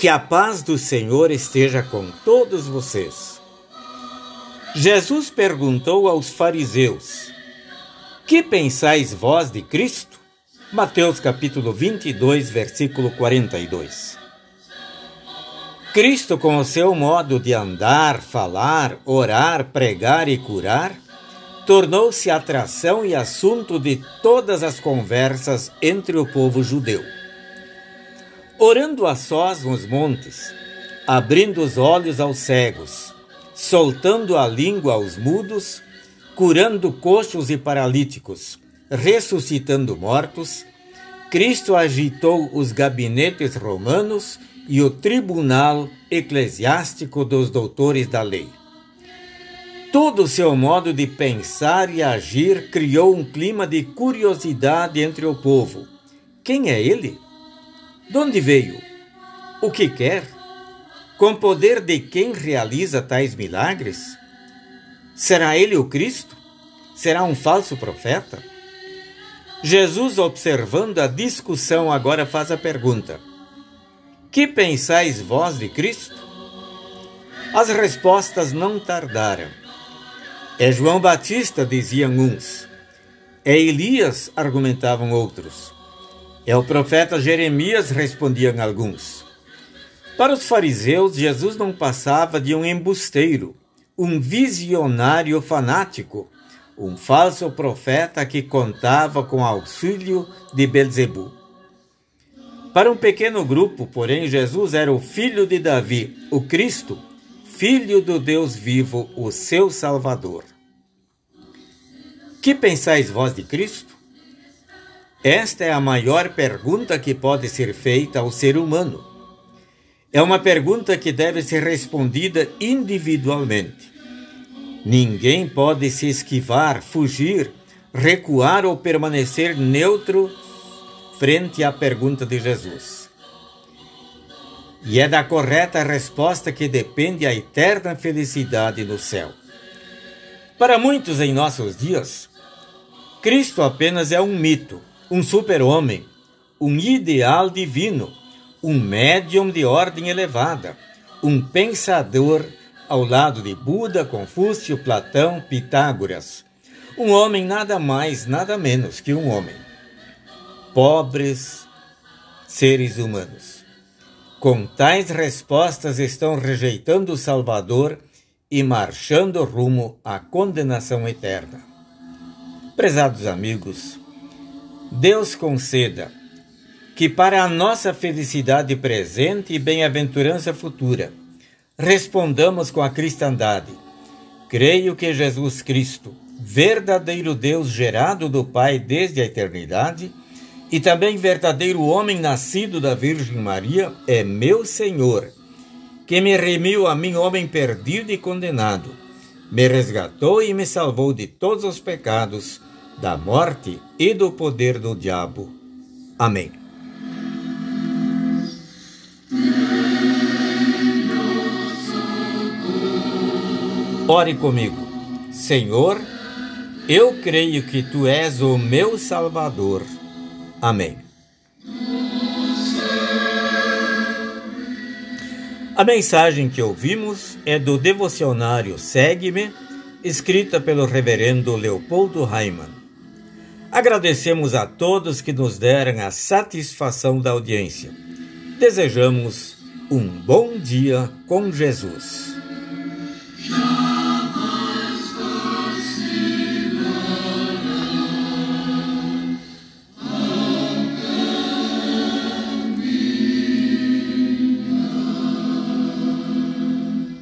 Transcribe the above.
Que a paz do Senhor esteja com todos vocês. Jesus perguntou aos fariseus: Que pensais vós de Cristo? Mateus capítulo 22, versículo 42. Cristo, com o seu modo de andar, falar, orar, pregar e curar, tornou-se atração e assunto de todas as conversas entre o povo judeu orando a sós nos montes, abrindo os olhos aos cegos, soltando a língua aos mudos, curando coxos e paralíticos, ressuscitando mortos, Cristo agitou os gabinetes romanos e o tribunal eclesiástico dos doutores da lei. Todo o seu modo de pensar e agir criou um clima de curiosidade entre o povo. Quem é ele? De onde veio? O que quer? Com poder de quem realiza tais milagres? Será ele o Cristo? Será um falso profeta? Jesus, observando a discussão, agora faz a pergunta: Que pensais vós de Cristo? As respostas não tardaram. É João Batista, diziam uns. É Elias, argumentavam outros. É o profeta Jeremias, respondiam alguns. Para os fariseus, Jesus não passava de um embusteiro, um visionário fanático, um falso profeta que contava com auxílio de Belzebu. Para um pequeno grupo, porém, Jesus era o filho de Davi, o Cristo, filho do Deus vivo, o seu Salvador. Que pensais vós de Cristo? Esta é a maior pergunta que pode ser feita ao ser humano. É uma pergunta que deve ser respondida individualmente. Ninguém pode se esquivar, fugir, recuar ou permanecer neutro frente à pergunta de Jesus. E é da correta resposta que depende a eterna felicidade no céu. Para muitos em nossos dias, Cristo apenas é um mito um super-homem, um ideal divino, um médium de ordem elevada, um pensador ao lado de Buda, Confúcio, Platão, Pitágoras. Um homem nada mais, nada menos que um homem. Pobres seres humanos. Com tais respostas estão rejeitando o Salvador e marchando rumo à condenação eterna. Prezados amigos, Deus conceda que, para a nossa felicidade presente e bem-aventurança futura, respondamos com a cristandade. Creio que Jesus Cristo, verdadeiro Deus gerado do Pai desde a eternidade, e também verdadeiro homem nascido da Virgem Maria, é meu Senhor, que me remiu a mim, homem perdido e condenado, me resgatou e me salvou de todos os pecados da morte e do poder do diabo. Amém. Ore comigo. Senhor, eu creio que tu és o meu Salvador. Amém. A mensagem que ouvimos é do devocionário Segue-me, escrita pelo reverendo Leopoldo Raimann. Agradecemos a todos que nos deram a satisfação da audiência. Desejamos um bom dia com Jesus.